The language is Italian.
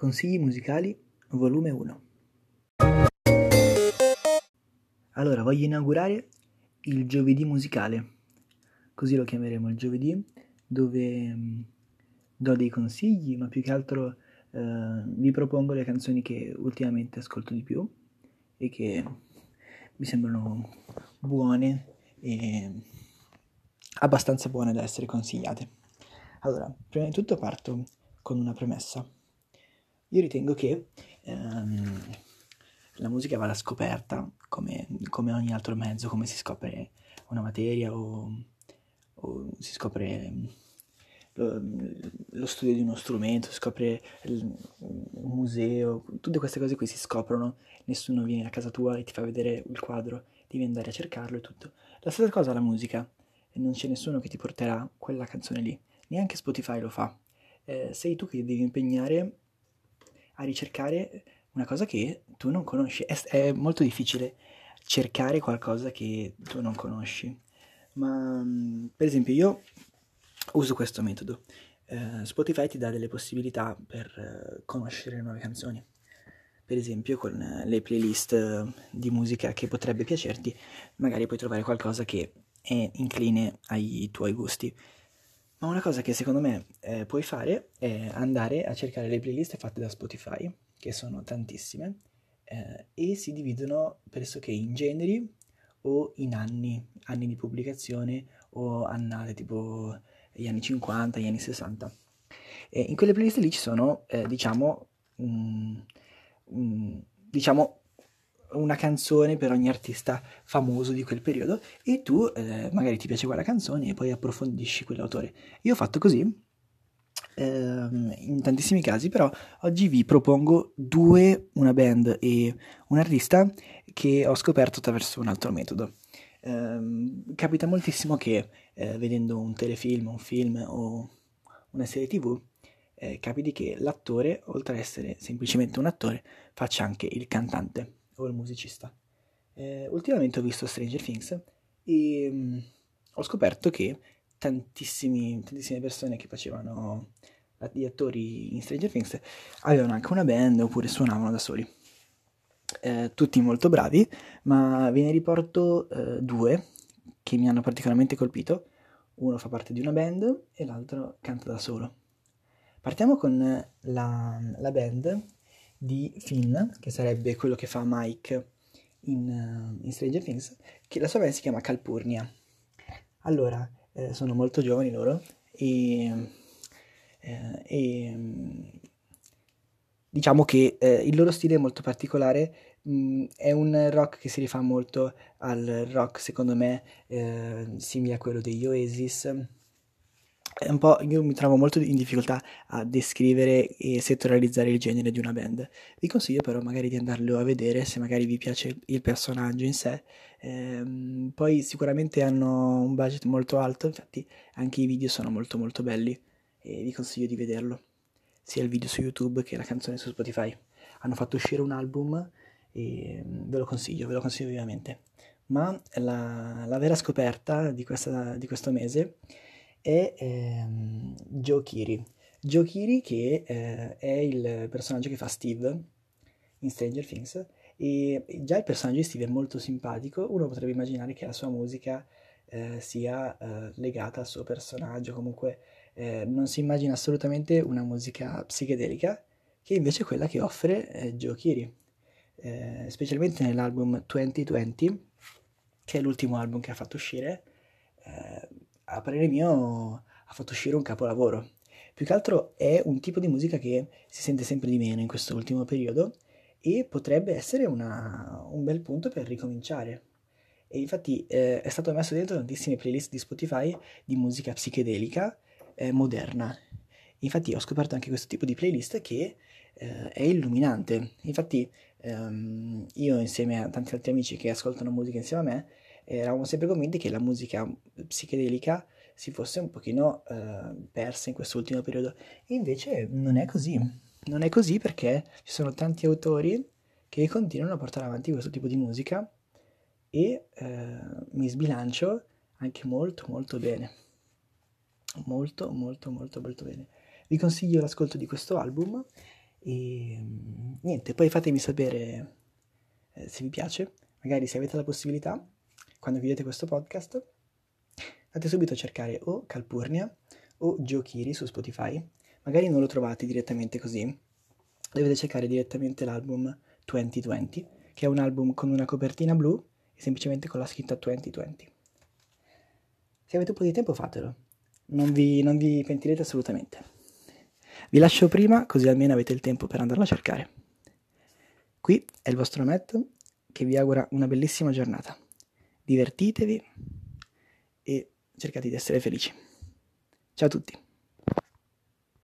Consigli musicali, volume 1. Allora, voglio inaugurare il giovedì musicale, così lo chiameremo il giovedì, dove mm, do dei consigli, ma più che altro eh, vi propongo le canzoni che ultimamente ascolto di più e che mi sembrano buone e abbastanza buone da essere consigliate. Allora, prima di tutto parto con una premessa. Io ritengo che ehm, la musica vada scoperta come, come, ogni altro mezzo, come si scopre una materia o, o si scopre lo, lo, studio di uno strumento, si scopre il, un museo, tutte queste cose qui si scoprono, nessuno viene a casa tua e ti fa vedere il quadro, devi andare a cercarlo e tutto. La stessa cosa la musica, non c'è nessuno che ti porterà quella canzone lì, neanche Spotify lo fa. Eh, sei tu che devi impegnare a ricercare una cosa che tu non conosci. È, è molto difficile cercare qualcosa che tu non conosci. Ma mm, per esempio io uso questo metodo. Uh, Spotify ti dà delle possibilità per uh, conoscere nuove canzoni. Per esempio con uh, le playlist di musica che potrebbe piacerti, magari puoi trovare qualcosa che è incline ai tuoi gusti. Ma una cosa che secondo me eh, puoi fare è andare a cercare le playlist fatte da Spotify, che sono tantissime, eh, e si dividono pressoché in generi o in anni, anni di pubblicazione o annate tipo gli anni 50, gli anni 60. E in quelle playlist lì ci sono, eh, diciamo, um, um, diciamo una canzone per ogni artista famoso di quel periodo e tu eh, magari ti piace quella canzone e poi approfondisci quell'autore. Io ho fatto così ehm, in tantissimi casi, però oggi vi propongo due, una band e un artista che ho scoperto attraverso un altro metodo. Eh, capita moltissimo che eh, vedendo un telefilm, un film o una serie tv eh, capiti che l'attore, oltre ad essere semplicemente un attore, faccia anche il cantante o il musicista. Eh, ultimamente ho visto Stranger Things e mh, mm, ho scoperto che tantissime persone che facevano gli attori in Stranger Things avevano anche una band oppure suonavano da soli. Eh, tutti molto bravi, ma ve ne riporto eh, due che mi hanno particolarmente colpito. Uno fa parte di una band e l'altro canta da solo. Partiamo con la, la band di Finn, che sarebbe quello che fa Mike in, uh, in Stranger Things, che la sua band si chiama Calpurnia. Allora, eh, sono molto giovani loro e, eh, e diciamo che eh, il loro stile è molto particolare, mh, mm, è un rock che si rifà molto al rock, secondo me, eh, simile a quello degli Oasis io mi trovo molto in difficoltà a descrivere e settorializzare il genere di una band. Vi consiglio però magari di andarlo a vedere se magari vi piace il personaggio in sé. Ehm, poi sicuramente hanno un budget molto alto, infatti anche i video sono molto molto belli e vi consiglio di vederlo, sia il video su YouTube che la canzone su Spotify. Hanno fatto uscire un album e mm, ve lo consiglio, ve lo consiglio vivamente. Ma la, la vera scoperta di, questa, di questo mese è ehm, Joe Kiri. Joe Kiri che eh, è il personaggio che fa Steve in Stranger Things e già il personaggio di Steve è molto simpatico, uno potrebbe immaginare che la sua musica eh, sia eh, legata al suo personaggio, comunque eh, non si immagina assolutamente una musica psichedelica che invece è quella che offre eh, Joe Kiri, eh, specialmente nell'album 2020 che è l'ultimo album che ha fatto uscire a parere mio ha fatto uscire un capolavoro. Più che altro è un tipo di musica che si sente sempre di meno in questo ultimo periodo e potrebbe essere una, un bel punto per ricominciare. E infatti eh, è stato messo dentro tantissime playlist di Spotify di musica psichedelica eh, moderna. Infatti ho scoperto anche questo tipo di playlist che eh, è illuminante. Infatti ehm, io insieme a tanti altri amici che ascoltano musica insieme a me eravamo sempre convinti che la musica psichedelica si fosse un pochino eh, persa in quest'ultimo periodo. E invece non è così. Non è così perché ci sono tanti autori che continuano a portare avanti questo tipo di musica e eh, mi sbilancio anche molto molto bene. Molto molto molto molto bene. Vi consiglio l'ascolto di questo album E mm, niente, poi fatemi sapere eh, se vi piace, magari se avete la possibilità, quando vedete questo podcast, andate subito a cercare o Calpurnia o Joe Kiri su Spotify, magari non lo trovate direttamente così, dovete cercare direttamente l'album 2020, che è un album con una copertina blu e semplicemente con la scritta 2020. Se avete un po' di tempo fatelo, non vi, non vi pentirete assolutamente. Vi lascio prima così almeno avete il tempo per andarlo a cercare. Qui è il vostro Matt che vi augura una bellissima giornata. Divertitevi e cercate di essere felici. Ciao a tutti!